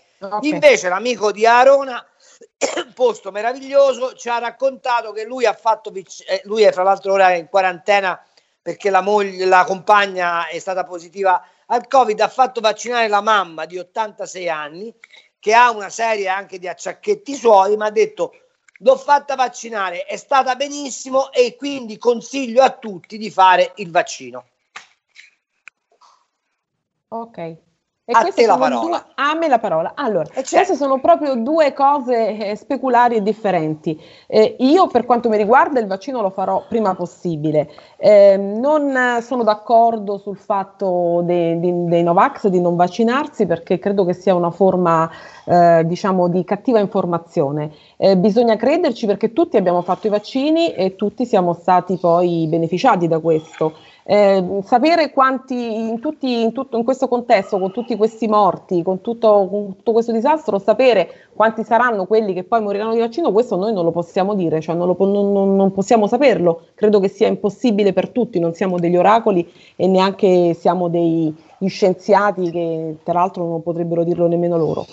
Invece l'amico di Arona, posto meraviglioso, ci ha raccontato che lui ha fatto, eh, lui è fra l'altro ora in quarantena perché la, moglie, la compagna è stata positiva al Covid, ha fatto vaccinare la mamma di 86 anni che ha una serie anche di acciacchetti suoi, ma ha detto l'ho fatta vaccinare, è stata benissimo e quindi consiglio a tutti di fare il vaccino. Ok. E A te la parola. due- a me la parola. Allora, certo. queste sono proprio due cose eh, speculari e differenti. Eh, io, per quanto mi riguarda, il vaccino lo farò prima possibile. Eh, non eh, sono d'accordo sul fatto dei, di- dei Novax di non vaccinarsi perché credo che sia una forma, eh, diciamo, di cattiva informazione. Eh, bisogna crederci perché tutti abbiamo fatto i vaccini e tutti siamo stati poi beneficiati da questo. Eh, sapere quanti in, tutti, in, tutto, in questo contesto, con tutti questi morti, con tutto, con tutto questo disastro, sapere quanti saranno quelli che poi moriranno di vaccino, questo noi non lo possiamo dire, cioè non, lo non- non- possiamo saperlo. Credo che sia impossibile per tutti, non siamo degli oracoli e neanche siamo dei scienziati che tra l'altro non potrebbero dirlo nemmeno loro.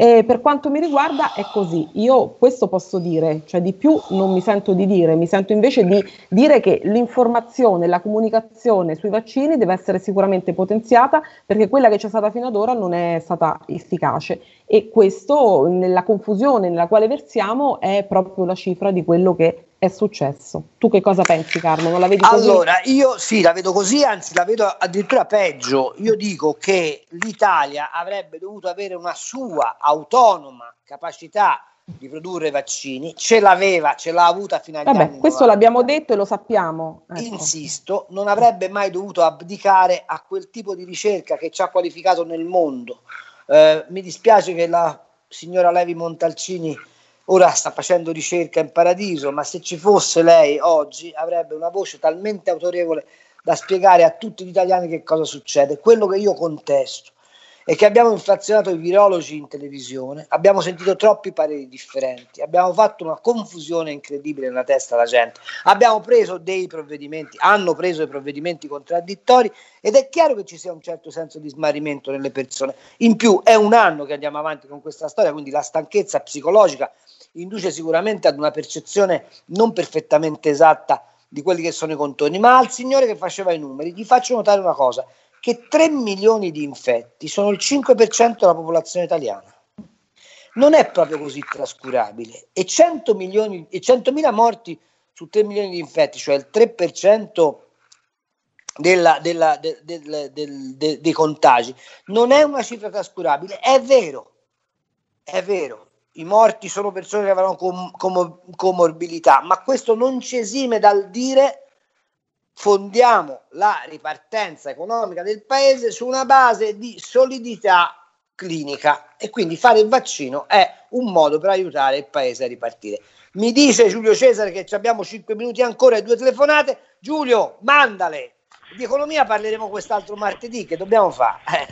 E per quanto mi riguarda è così, io questo posso dire, cioè di più non mi sento di dire, mi sento invece di dire che l'informazione, la comunicazione sui vaccini deve essere sicuramente potenziata perché quella che c'è stata fino ad ora non è stata efficace. E questo nella confusione nella quale versiamo è proprio la cifra di quello che è successo. Tu che cosa pensi Carlo? Non la vedi così? Allora, io sì, la vedo così, anzi la vedo addirittura peggio. Io dico che l'Italia avrebbe dovuto avere una sua autonoma capacità di produrre vaccini, ce l'aveva, ce l'ha avuta fino agli anni Vabbè, questo 90. l'abbiamo detto e lo sappiamo. Ecco. Insisto, non avrebbe mai dovuto abdicare a quel tipo di ricerca che ci ha qualificato nel mondo. Eh, mi dispiace che la signora Levi Montalcini ora sta facendo ricerca in paradiso, ma se ci fosse lei oggi avrebbe una voce talmente autorevole da spiegare a tutti gli italiani che cosa succede. Quello che io contesto è che abbiamo inflazionato i virologi in televisione, abbiamo sentito troppi pareri differenti, abbiamo fatto una confusione incredibile nella testa della gente, abbiamo preso dei provvedimenti, hanno preso dei provvedimenti contraddittori ed è chiaro che ci sia un certo senso di smarrimento nelle persone. In più è un anno che andiamo avanti con questa storia, quindi la stanchezza psicologica induce sicuramente ad una percezione non perfettamente esatta di quelli che sono i contorni, ma al signore che faceva i numeri gli faccio notare una cosa, che 3 milioni di infetti sono il 5% della popolazione italiana. Non è proprio così trascurabile e 100 milioni e 100.000 morti su 3 milioni di infetti, cioè il 3% della- della- de- del- de- dei contagi, non è una cifra trascurabile, è vero, è vero. I morti sono persone che avranno com- com- comorbilità, ma questo non ci esime dal dire fondiamo la ripartenza economica del paese su una base di solidità clinica e quindi fare il vaccino è un modo per aiutare il paese a ripartire. Mi dice Giulio Cesare che abbiamo 5 minuti ancora e due telefonate. Giulio, mandale. Di economia parleremo quest'altro martedì. Che dobbiamo fare?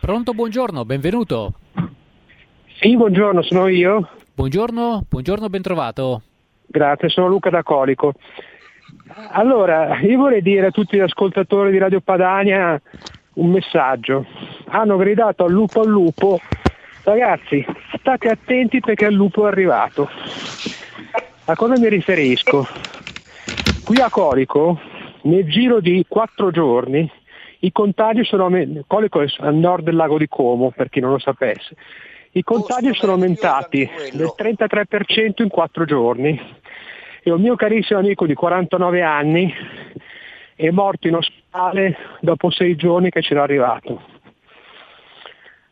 Pronto, buongiorno, benvenuto. Sì, buongiorno, sono io. Buongiorno, buongiorno, bentrovato. Grazie, sono Luca da Colico. Allora, io vorrei dire a tutti gli ascoltatori di Radio Padania un messaggio. Hanno gridato al lupo al lupo. Ragazzi, state attenti perché il lupo è arrivato. A cosa mi riferisco? Qui a Colico, nel giro di quattro giorni, i contagi sono. Colico è a nord del lago di Como, per chi non lo sapesse. I contagi sono aumentati del 33% in quattro giorni e un mio carissimo amico di 49 anni è morto in ospedale dopo sei giorni che c'era arrivato.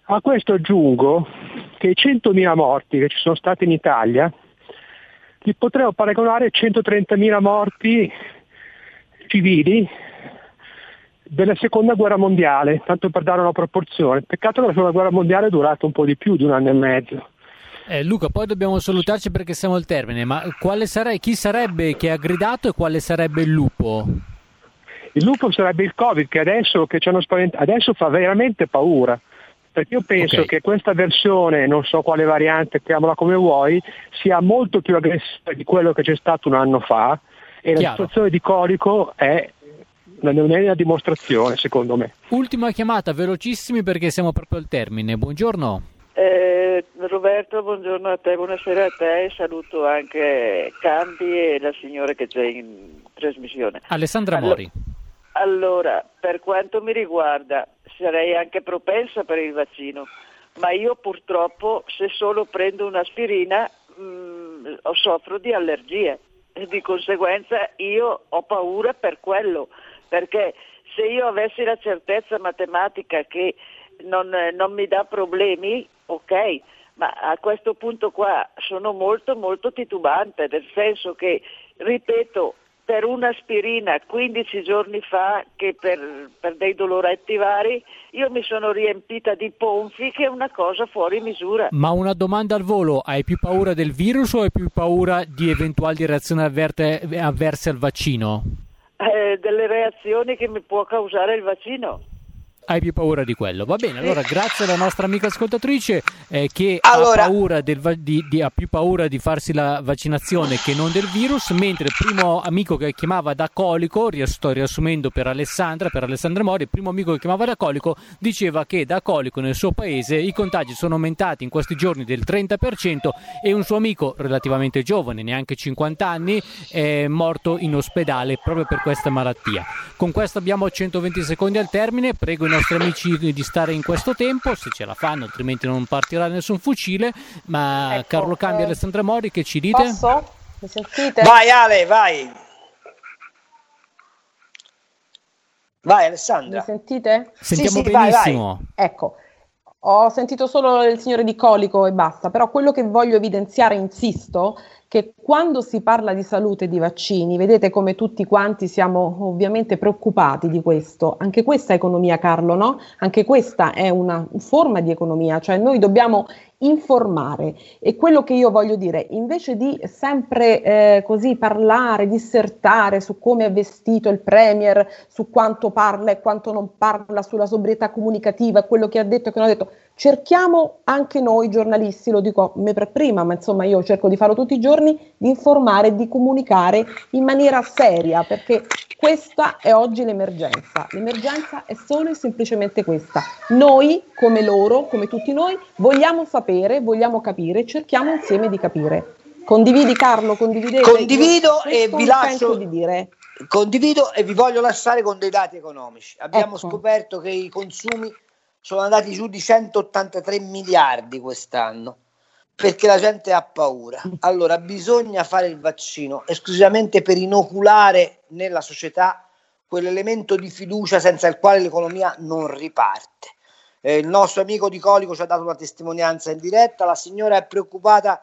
A questo aggiungo che i 100.000 morti che ci sono stati in Italia li potremmo paragonare a 130.000 morti civili della seconda guerra mondiale, tanto per dare una proporzione. Peccato che la seconda guerra mondiale è durata un po' di più di un anno e mezzo. Eh, Luca, poi dobbiamo salutarci perché siamo al termine, ma quale sare- chi sarebbe che ha gridato e quale sarebbe il lupo? Il lupo sarebbe il Covid che adesso, che ci hanno spaventato, adesso fa veramente paura. Perché io penso Ok. che questa versione, non so quale variante, chiamala come vuoi, sia molto più aggressiva di quello che c'è stato un anno fa e la Chiaro. situazione di Colico è non è una dimostrazione, secondo me. Ultima chiamata, velocissimi perché siamo proprio al termine. Buongiorno. Eh, Roberto, buongiorno a te, buonasera a te e saluto anche Campi e la signora che c'è in trasmissione. Alessandra Mori. Allora, per quanto mi riguarda, sarei anche propensa per il vaccino, ma io purtroppo se solo prendo un'aspirina mh, ho- soffro di allergie e di conseguenza io ho paura per quello, perché se io avessi la certezza matematica che non, eh, non mi dà problemi, ok, ma a questo punto qua sono molto molto titubante, nel senso che, ripeto, per un'aspirina 15 giorni fa che per, per dei doloretti vari io mi sono riempita di ponfi che è una cosa fuori misura. Ma una domanda al volo, hai più paura del virus o hai più paura di eventuali reazioni avverse al vaccino? Eh, delle reazioni che mi può causare il vaccino. Hai più paura di quello. Va bene, allora grazie alla nostra amica ascoltatrice eh, che Allora- ha, paura del va- di, di- ha più paura di farsi la vaccinazione che non del virus, mentre il primo amico che chiamava da colico, sto riassumendo per Alessandra, per Alessandra Mori, il primo amico che chiamava da colico diceva che da colico nel suo paese i contagi sono aumentati in questi giorni del 30% e un suo amico relativamente giovane, neanche 50 anni, è morto in ospedale proprio per questa malattia. Con questo abbiamo 120 secondi al termine, prego i nostri amici di stare in questo tempo, se ce la fanno, altrimenti non partirà nessun fucile, ma Carlo Cambi e eh, Alessandra Mori che ci dite? Posso? Mi sentite? Vai Ale, vai. Vai Alessandra. Mi sentite? Sentiamo Sì, sì, vai, benissimo. Ecco, Ho sentito solo il signore di Colico e basta, però quello che voglio evidenziare, insisto, che quando si parla di salute e di vaccini, vedete come tutti quanti siamo ovviamente preoccupati di questo. Anche questa è economia, Carlo, no? Anche questa è una forma di economia, cioè noi dobbiamo informare e quello che io voglio dire, invece di sempre eh, così parlare, dissertare su come è vestito il Premier, su quanto parla e quanto non parla, sulla sobrietà comunicativa, quello che ha detto e che non ha detto, cerchiamo anche noi giornalisti, lo dico me per prima, ma insomma io cerco di farlo tutti i giorni, di informare di comunicare in maniera seria, perché questa è oggi l'emergenza. L'emergenza è solo e semplicemente questa. Noi, come loro, come tutti noi, vogliamo sapere, vogliamo capire, cerchiamo insieme di capire. Condividi Carlo, condividete. Condivido e vi lascio di dire. Condivido e vi voglio lasciare con dei dati economici. Abbiamo Ecco. scoperto che i consumi sono andati giù di 183 miliardi quest'anno perché la gente ha paura. Allora bisogna fare il vaccino esclusivamente per inoculare nella società quell'elemento di fiducia senza il quale l'economia non riparte. Eh, il nostro amico di Colico ci ha dato una testimonianza in diretta, la signora è preoccupata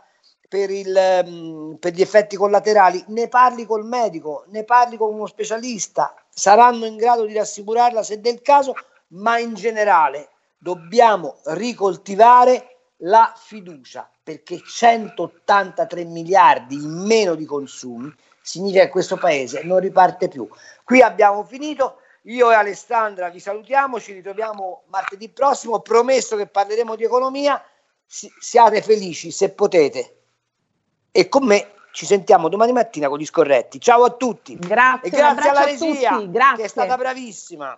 per, il, ehm, per gli effetti collaterali, ne parli col medico, ne parli con uno specialista, saranno in grado di rassicurarla se del caso, ma in generale dobbiamo ricoltivare la fiducia perché 183 miliardi in meno di consumi significa che questo paese non riparte più. Qui abbiamo finito. Io e Alessandra vi salutiamo, ci ritroviamo martedì prossimo. Ho promesso che parleremo di economia. Si- siate felici se potete. E con me ci sentiamo domani mattina con gli scorretti. Ciao a tutti. Grazie, e grazie alla regia tutti, grazie. che è stata bravissima.